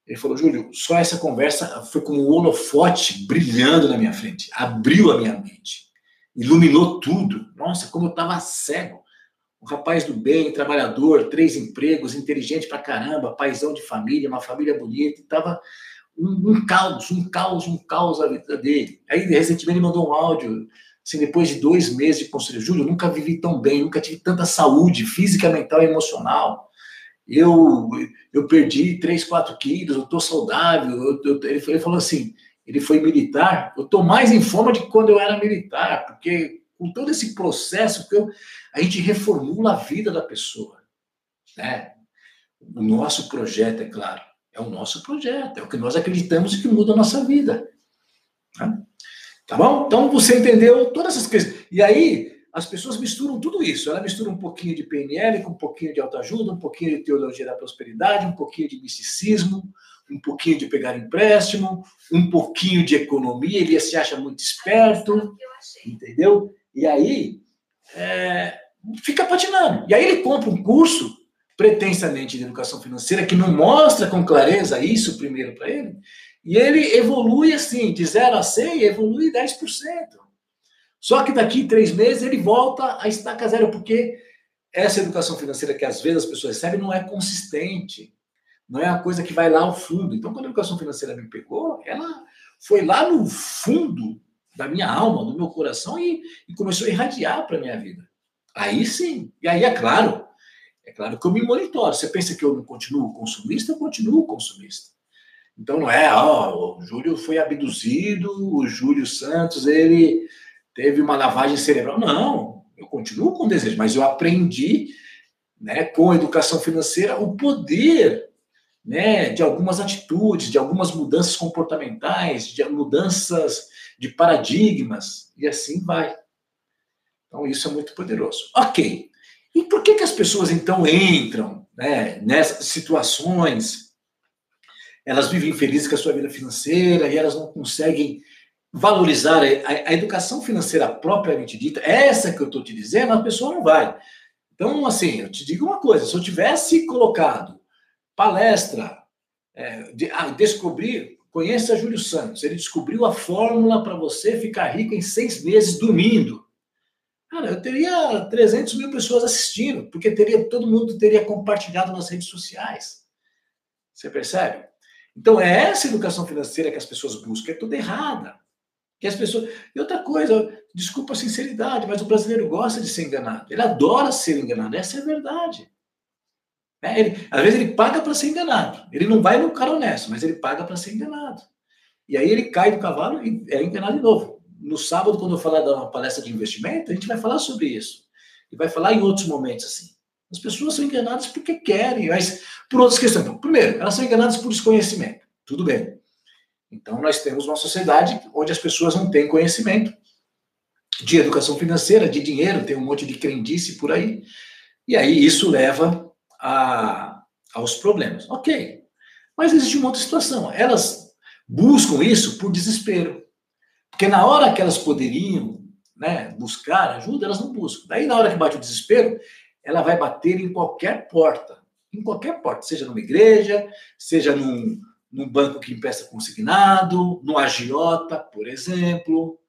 Ele falou, Júlio, só essa conversa foi como um holofote brilhando na minha frente, abriu a minha mente, iluminou tudo. Nossa, como eu estava cego. Um rapaz do bem, trabalhador, três empregos, inteligente pra caramba, paizão de família, uma família bonita, e tava um, um caos, um caos, um caos a vida dele. Aí, recentemente, ele mandou um áudio Assim, depois de dois meses de conselho, Júlio, nunca vivi tão bem, nunca tive tanta saúde física, mental e emocional. Eu, eu perdi 3, 4 quilos, eu estou saudável. Eu, eu, ele, ele falou assim: ele foi militar, eu estou mais em forma de quando eu era militar, porque com todo esse processo, eu, a gente reformula a vida da pessoa. Né? O nosso projeto, é claro, é o nosso projeto, é o que nós acreditamos que muda a nossa vida. Né? Tá bom? Então você entendeu todas essas coisas. E aí as pessoas misturam tudo isso. Ela mistura um pouquinho de PNL com um pouquinho de autoajuda, um pouquinho de teologia da prosperidade, um pouquinho de misticismo, um pouquinho de pegar empréstimo, um pouquinho de economia. Ele se acha muito esperto, entendeu? E aí é, fica patinando. E aí ele compra um curso pretensamente de educação financeira que não mostra com clareza isso primeiro para ele e ele evolui assim, de 0 a 100, evolui 10%. Só que daqui três meses ele volta a estaca zero, porque essa educação financeira que às vezes as pessoas recebem não é consistente. Não é a coisa que vai lá ao fundo. Então, quando a educação financeira me pegou, ela foi lá no fundo da minha alma, do meu coração e, e começou a irradiar para minha vida. Aí sim. E aí, é claro, é claro que eu me monitoro. Você pensa que eu não continuo consumista? Eu continuo consumista. Então não é, o Júlio foi abduzido, o Júlio Santos, ele teve uma lavagem cerebral. Não, eu continuo com desejo, mas eu aprendi, né, com a educação financeira, o poder, né, de algumas atitudes, de algumas mudanças comportamentais, de mudanças de paradigmas, e assim vai. Então isso é muito poderoso. Ok. E por que, que as pessoas então entram né, nessas situações elas vivem infelizes com a sua vida financeira e elas não conseguem valorizar a, a, educação financeira propriamente dita, essa que eu estou te dizendo, a pessoa não vai. Então, assim, eu te digo uma coisa: se eu tivesse colocado palestra, é, de, ah, descobrir, conheça Júlio Santos, ele descobriu a fórmula para você ficar rico em seis meses dormindo. Cara, eu teria 300 mil pessoas assistindo, porque teria todo mundo teria compartilhado nas redes sociais. Você percebe? Então, é essa educação financeira que as pessoas buscam, é tudo errada. Que as pessoas. E outra coisa, desculpa a sinceridade, mas o brasileiro gosta de ser enganado. Ele adora ser enganado. Essa é a verdade. É, ele, às vezes ele paga para ser enganado. Ele não vai no cara honesto, mas ele paga para ser enganado. E aí ele cai do cavalo e é enganado de novo. no sábado, quando eu falar da palestra de investimento, a gente vai falar sobre isso. E vai falar em outros momentos assim. As pessoas são enganadas porque querem, mas por outras questões. Primeiro, elas são enganadas por desconhecimento. Tudo bem. Então, nós temos uma sociedade onde as pessoas não têm conhecimento de educação financeira, de dinheiro, tem um monte de crendice por aí. E aí isso leva a, aos problemas. Ok. Mas existe uma outra situação. Elas buscam isso por desespero. Porque na hora que elas poderiam né, buscar ajuda, elas não buscam. Daí, na hora que bate o desespero, ela vai bater em qualquer porta. Em qualquer porta, seja numa igreja, seja num, num banco que empresta consignado, no agiota, por exemplo.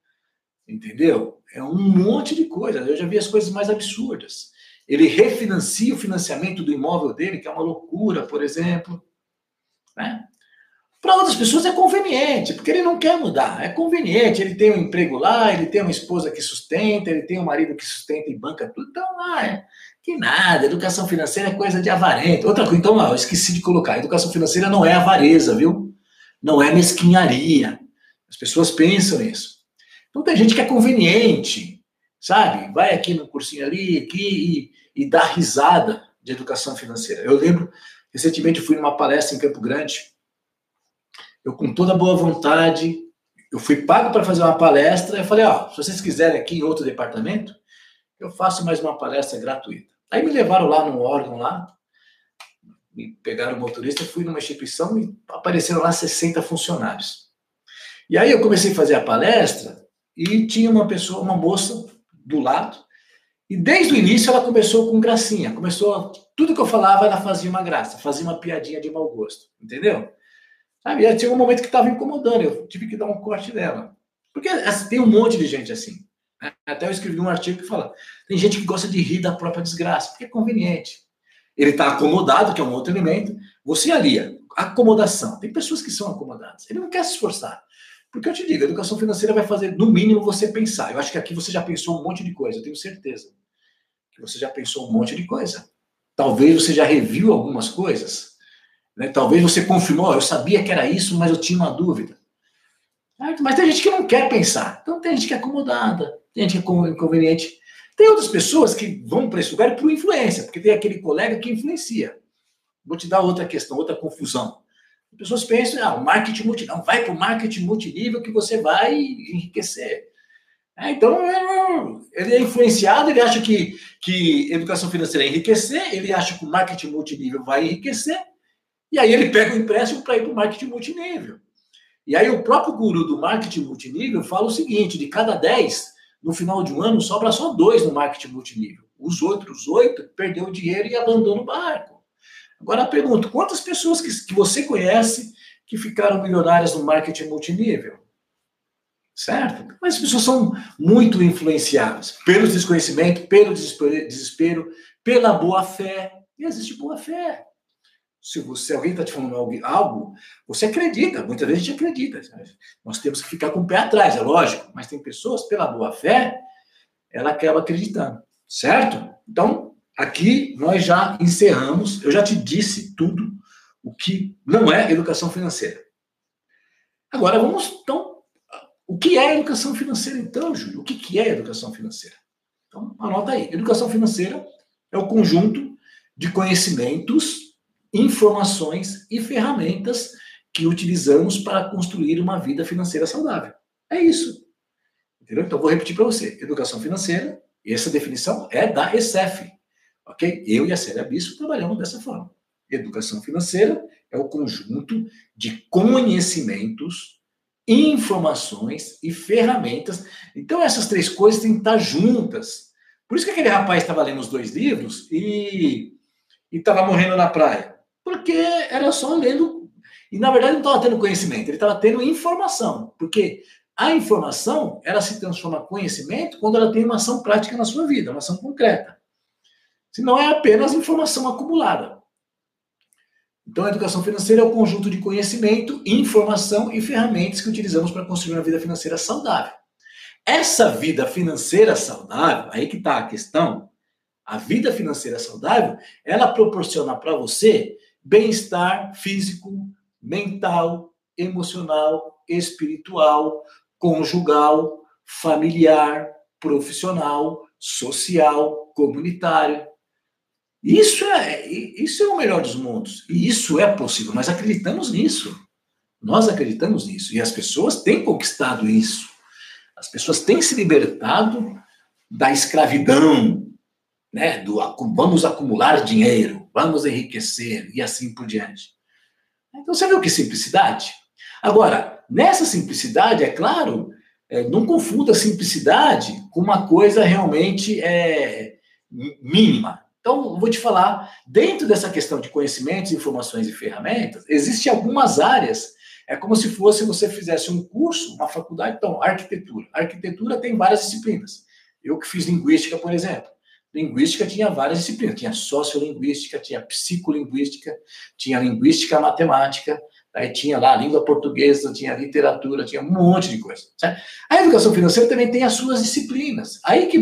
Entendeu? É um monte de coisa. Eu já vi as coisas mais absurdas. Ele refinancia o financiamento do imóvel dele, que é uma loucura, por exemplo. Né? Para outras pessoas é conveniente, porque ele não quer mudar. É conveniente, ele tem um emprego lá, ele tem uma esposa que sustenta, ele tem um marido que sustenta e banca tudo. Então, lá é que nada, educação financeira é coisa de avarento. Outra coisa, então, lá, eu esqueci de colocar: educação financeira não é avareza, viu? Não é mesquinharia. As pessoas pensam isso. Então, tem gente que é conveniente, sabe? Vai aqui no cursinho ali, aqui e, e dá risada de educação financeira. Eu lembro, recentemente, fui numa palestra em Campo Grande eu com toda boa vontade, eu fui pago para fazer uma palestra, eu falei, ó, se vocês quiserem aqui em outro departamento, eu faço mais uma palestra gratuita. Aí me levaram lá num órgão lá, me pegaram o motorista, fui numa instituição e apareceram lá 60 funcionários. E aí eu comecei a fazer a palestra e tinha uma pessoa, uma moça do lado, e desde o início ela começou com gracinha, começou, tudo que eu falava ela fazia uma graça, fazia uma piadinha de mau gosto, entendeu? Sabe? E tinha um momento que estava incomodando, eu tive que dar um corte dela. Porque assim, tem um monte de gente assim. Né? Até eu escrevi um artigo que fala: tem gente que gosta de rir da própria desgraça, porque é conveniente. Ele está acomodado, que é um outro elemento. Você alia acomodação. Tem pessoas que são acomodadas. Ele não quer se esforçar. Porque eu te digo, a educação financeira vai fazer, no mínimo, você pensar. Eu acho que aqui você já pensou um monte de coisa, eu tenho certeza. Que você já pensou um monte de coisa. Talvez você já reviu algumas coisas né? Talvez você confirmou, eu sabia que era isso, mas eu tinha uma dúvida. Mas tem gente que não quer pensar. Então tem gente que é acomodada, tem gente que é inconveniente. Tem outras pessoas que vão para esse lugar por influência, porque tem aquele colega que influencia. Vou te dar outra questão, outra confusão. As pessoas pensam, ah, o marketing multinível, vai para o marketing multinível que você vai enriquecer. É, então, ele é influenciado, ele acha que, que educação financeira é enriquecer, ele acha que o marketing multinível vai enriquecer, e aí ele pega o empréstimo para ir para o marketing multinível. E aí o próprio guru do marketing multinível fala o seguinte: de cada 10, no final de um ano, sobra só dois no marketing multinível. Os outros oito perdeu o dinheiro e abandonam o barco. Agora eu pergunto: quantas pessoas que, que você conhece que ficaram milionárias no marketing multinível? Certo? Mas as pessoas são muito influenciadas pelo desconhecimento, pelo desespero, pela boa fé. E existe boa fé se, você, alguém está te falando algo, você acredita, muitas vezes a gente acredita. Nós temos que ficar com o pé atrás, é lógico, mas tem pessoas, pela boa fé, ela acaba acreditando, certo? Então, aqui nós já encerramos, eu já te disse tudo o que não é educação financeira. Agora vamos, então, o que é educação financeira, então, Júlio? O que, que é educação financeira? Então, anota aí. Educação financeira é o conjunto de conhecimentos informações e ferramentas que utilizamos para construir uma vida financeira saudável. É isso. Entendeu? Então, vou repetir para você. Educação financeira, essa definição é da ESEF. Ok? Eu e a Célia Bispo trabalhamos dessa forma. Educação financeira é o conjunto de conhecimentos, informações e ferramentas. Então, essas três coisas têm que estar juntas. Por isso que aquele rapaz estava lendo os dois livros e estava morrendo na praia porque era só lendo. E na verdade não estava tendo conhecimento, ele estava tendo informação. Porque a informação, ela se transforma em conhecimento quando ela tem uma ação prática na sua vida, uma ação concreta. Se não é apenas informação acumulada. Então, a educação financeira é o conjunto de conhecimento, informação e ferramentas que utilizamos para construir uma vida financeira saudável. Essa vida financeira saudável, aí que está a questão, a vida financeira saudável, ela proporciona para você bem-estar físico, mental, emocional, espiritual, conjugal, familiar, profissional, social, comunitário. Isso é, isso é o melhor dos mundos. E isso é possível. Nós acreditamos nisso. Nós acreditamos nisso. E as pessoas têm conquistado isso. As pessoas têm se libertado da escravidão, né? Do vamos acumular dinheiro, vamos enriquecer e assim por diante. Então você viu que simplicidade? Agora, nessa simplicidade, é claro, é, não confunda simplicidade com uma coisa realmente é, mínima. Então, vou te falar, dentro dessa questão de conhecimentos, informações e ferramentas, existem algumas áreas. É como se fosse você fizesse um curso, uma faculdade, então, arquitetura. Arquitetura tem várias disciplinas. Eu que fiz linguística, por exemplo. Linguística tinha várias disciplinas. Tinha sociolinguística, tinha psicolinguística, tinha linguística matemática, Aí tinha lá a língua portuguesa, tinha literatura, tinha um monte de coisa. Certo? A educação financeira também tem as suas disciplinas. Aí que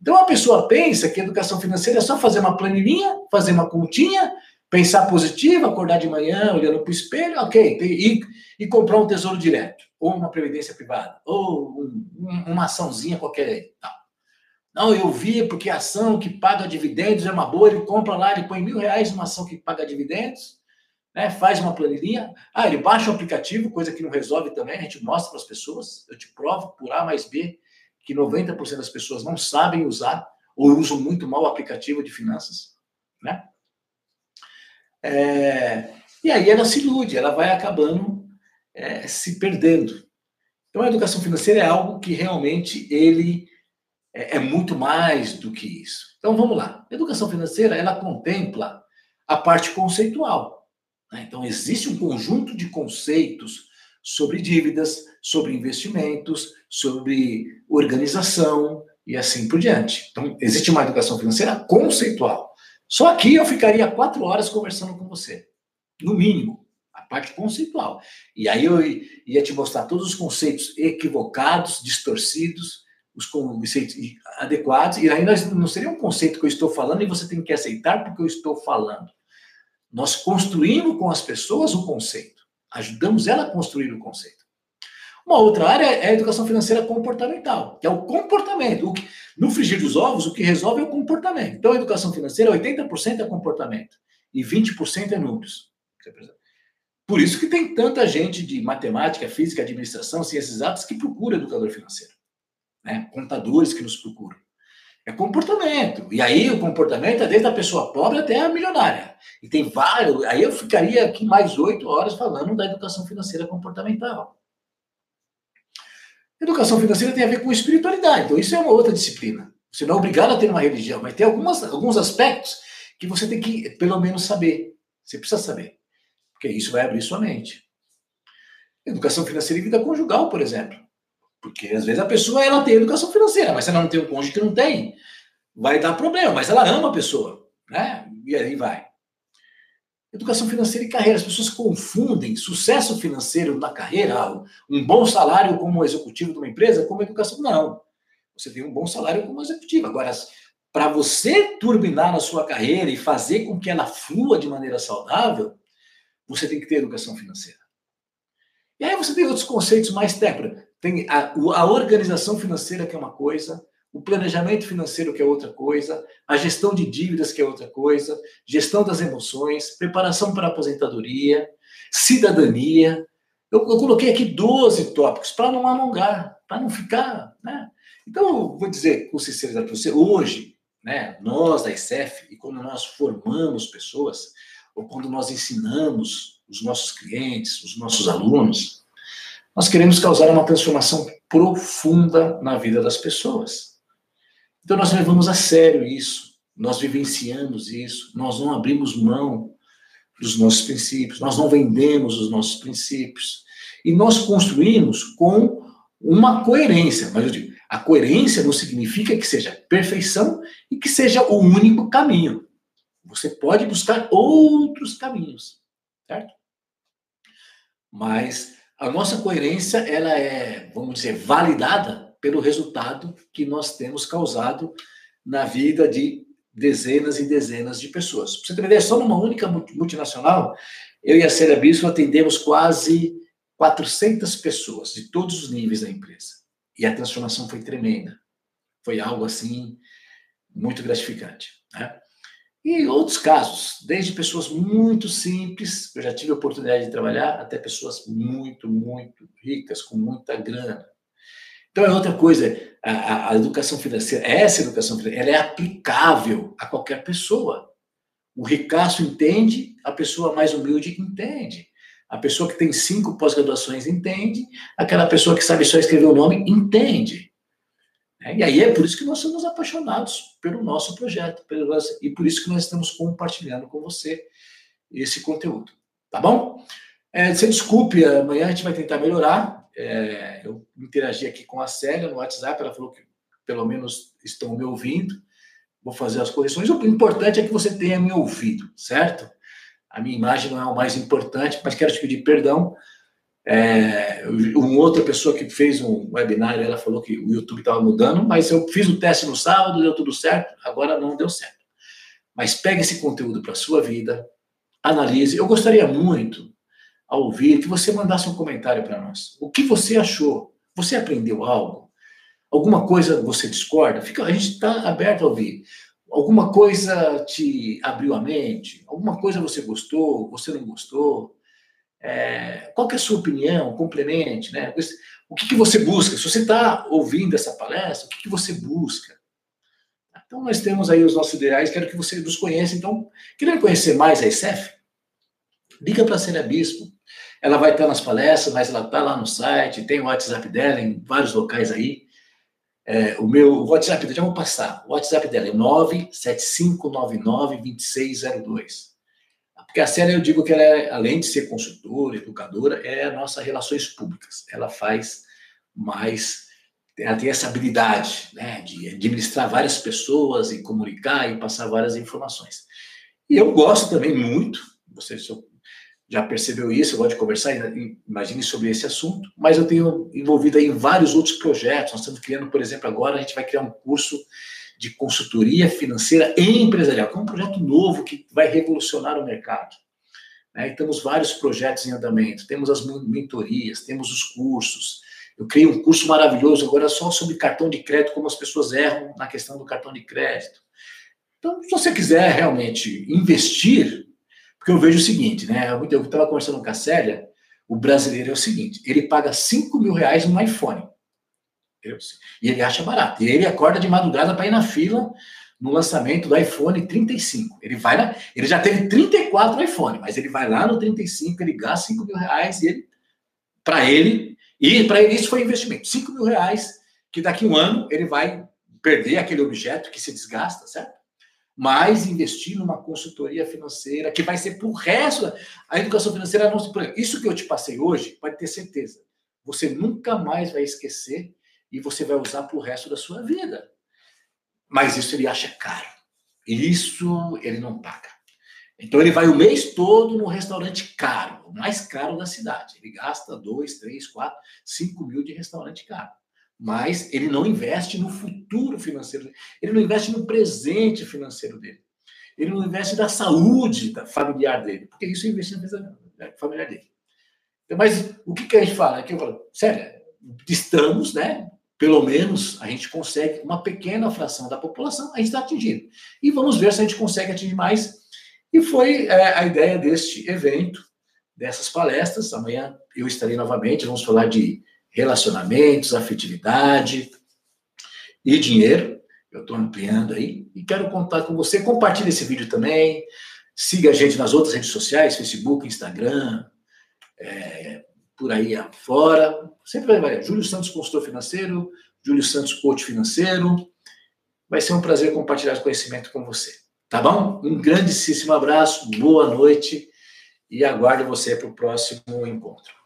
Então a pessoa pensa que educação financeira é só fazer uma planilhinha, fazer uma continha, pensar positivo, acordar de manhã olhando para o espelho, ok, e, e, comprar um tesouro direto, ou uma previdência privada, ou um, uma açãozinha qualquer aí. Não, eu vi porque a ação que paga dividendos é uma boa, ele compra lá, ele põe mil reais numa ação que paga dividendos, né? faz uma planilhinha. Ah, ele baixa o aplicativo, coisa que não resolve também, a gente mostra para as pessoas. Eu te provo por A mais B que 90% das pessoas não sabem usar ou usam muito mal o aplicativo de finanças. Né? É, e aí ela se ilude, ela vai acabando é, se perdendo. Então a educação financeira é algo que realmente ele é, é muito mais do que isso. Então vamos lá. A educação financeira ela contempla a parte conceitual. Né? Então, existe um conjunto de conceitos sobre dívidas, sobre investimentos, sobre organização e assim por diante. Então, existe uma educação financeira conceitual. Só aqui eu ficaria quatro horas conversando com você, no mínimo, a parte conceitual. E aí eu ia te mostrar todos os conceitos equivocados, distorcidos, os conceitos adequados, e aí não seria um conceito que eu estou falando e você tem que aceitar porque eu estou falando. Nós construímos com as pessoas o conceito, ajudamos ela a construir o conceito. Uma outra área é a educação financeira comportamental, que é o comportamento. No frigir dos ovos, o que resolve é o comportamento. Então, a educação financeira, 80% é comportamento e 20% é números. Por isso que tem tanta gente de matemática, física, administração, ciências exatas que procura educador financeiro. Né? Contadores que nos procuram. É comportamento. E aí o comportamento é desde a pessoa pobre até a milionária. E tem vários. Aí eu ficaria aqui mais oito horas falando da educação financeira comportamental. Educação financeira tem a ver com espiritualidade. Então, isso é uma outra disciplina. Você não é obrigado a ter uma religião, mas tem algumas, alguns aspectos que você tem que, pelo menos, saber. Você precisa saber. Porque isso vai abrir sua mente. Educação financeira e vida conjugal, por exemplo. Porque às vezes a pessoa ela tem educação financeira, mas se ela não tem um cônjuge que não tem, vai dar problema, mas ela ama a pessoa, né? E aí vai. Educação financeira e carreira. As pessoas confundem sucesso financeiro na carreira, um bom salário como executivo de uma empresa, como educação. Não. Você tem um bom salário como executivo. Agora, para você turbinar na sua carreira e fazer com que ela flua de maneira saudável, você tem que ter educação financeira. E aí você tem outros conceitos mais técnicos. Tem a, a organização financeira, que é uma coisa, o planejamento financeiro, que é outra coisa, a gestão de dívidas, que é outra coisa, gestão das emoções, preparação para a aposentadoria, cidadania. Eu, eu coloquei aqui 12 tópicos para não alongar, para não ficar. Né? Então, vou dizer com sinceridade para você, hoje, né, nós da ICEF, e quando nós formamos pessoas, ou quando nós ensinamos os nossos clientes, os nossos alunos, nós queremos causar uma transformação profunda na vida das pessoas. Então nós levamos a sério isso, nós vivenciamos isso, nós não abrimos mão dos nossos princípios, nós não vendemos os nossos princípios. E nós construímos com uma coerência, mas eu digo, a coerência não significa que seja perfeição e que seja o único caminho. Você pode buscar outros caminhos, certo? Mas a nossa coerência ela é, vamos dizer, validada pelo resultado que nós temos causado na vida de dezenas e dezenas de pessoas. Para você ter ideia, só numa única multinacional, eu e a Célia Bispo atendemos quase 400 pessoas de todos os níveis da empresa. E a transformação foi tremenda. Foi algo assim muito gratificante. Né? E outros casos, desde pessoas muito simples, eu já tive a oportunidade de trabalhar, até pessoas muito, muito ricas, com muita grana. Então é outra coisa, a, a educação financeira, essa educação financeira, ela é aplicável a qualquer pessoa. O ricaço entende, a pessoa mais humilde entende. A pessoa que tem cinco pós-graduações entende, aquela pessoa que sabe só escrever o nome entende. É, e aí é por isso que nós somos apaixonados pelo nosso projeto, e por isso que nós estamos compartilhando com você esse conteúdo. Tá bom? É, você desculpe, amanhã a gente vai tentar melhorar. É, eu interagi aqui com a Célia no WhatsApp, ela falou que pelo menos estão me ouvindo. Vou fazer as correções. O importante é que você tenha me ouvido, certo? A minha imagem não é o mais importante, mas quero te pedir perdão é, uma outra pessoa que fez um webinar, ela falou que o YouTube estava mudando, mas eu fiz o teste no sábado, deu tudo certo, agora não deu certo. Mas pegue esse conteúdo para a sua vida, analise. Eu gostaria muito, ao ouvir, que você mandasse um comentário para nós. O que você achou? Você aprendeu algo? Alguma coisa você discorda? Fica, a gente está aberto a ouvir. Alguma coisa te abriu a mente? Alguma coisa você gostou? Você não gostou? É, qual é a sua opinião? Complemente, né? O que, que você busca? Se você está ouvindo essa palestra, o que, que você busca? Então, nós temos aí os nossos ideais, quero que você nos conheça. Então, querendo conhecer mais a ICEF, liga para a Célia Bispo. Ela vai estar nas palestras, mas ela está lá no site, tem o WhatsApp dela em vários locais aí. É, o meu WhatsApp, já vou passar. O WhatsApp dela é 975992602. Porque a Célia, eu digo que ela, é, além de ser consultora, educadora, é nossa relações públicas. Ela faz mais, ela tem essa habilidade né, de administrar várias pessoas e comunicar e passar várias informações. E eu gosto também muito, você já percebeu isso, eu gosto de conversar, imagine sobre esse assunto, mas eu tenho envolvido em vários outros projetos. Nós estamos criando, por exemplo, agora a gente vai criar um curso de consultoria financeira e empresarial, que é um projeto novo que vai revolucionar o mercado. Né? E temos vários projetos em andamento, temos as mentorias, temos os cursos. Eu criei um curso maravilhoso agora só sobre cartão de crédito, como as pessoas erram na questão do cartão de crédito. Então, se você quiser realmente investir, porque eu vejo o seguinte, né? Eu estava conversando com a Célia, o brasileiro é o seguinte, ele paga 5 mil reais no iPhone. E ele acha barato. E ele acorda de madrugada para ir na fila no lançamento do iPhone 35. Ele vai lá, ele já teve 34 iPhone, mas ele vai lá no 35, ele gasta 5 mil reais e ele, para ele, e para ele isso foi investimento. 5 mil reais, que daqui um ano ele vai perder aquele objeto que se desgasta, certo? Mas investir numa consultoria financeira que vai ser para o resto. A educação financeira não se. Isso que eu te passei hoje, pode ter certeza. Você nunca mais vai esquecer e você vai usar para o resto da sua vida. Mas isso ele acha caro. Isso ele não paga. Então ele vai o mês todo no restaurante caro, o mais caro da cidade. Ele gasta dois, três, quatro, cinco mil de restaurante caro. Mas ele não investe no futuro financeiro. Ele não investe no presente financeiro dele. Ele não investe na saúde familiar dele, porque isso é investir na familiar dele. Então, mas o que, que a gente fala? Aqui eu falo, sério, estamos, né? Pelo menos a gente consegue uma pequena fração da população, a gente está atingindo. E vamos ver se a gente consegue atingir mais. E foi é, a ideia deste evento, dessas palestras. Amanhã eu estarei novamente, vamos falar de relacionamentos, afetividade e dinheiro. Eu estou ampliando aí e quero contar com você. Compartilhe esse vídeo também. Siga a gente nas outras redes sociais, Facebook, Instagram, é, por aí afora. Sempre vai variar. Júlio Santos, consultor financeiro, Júlio Santos, coach financeiro. Vai ser um prazer compartilhar esse conhecimento com você. Tá bom? Um grandíssimo abraço, boa noite e aguardo você para o próximo encontro.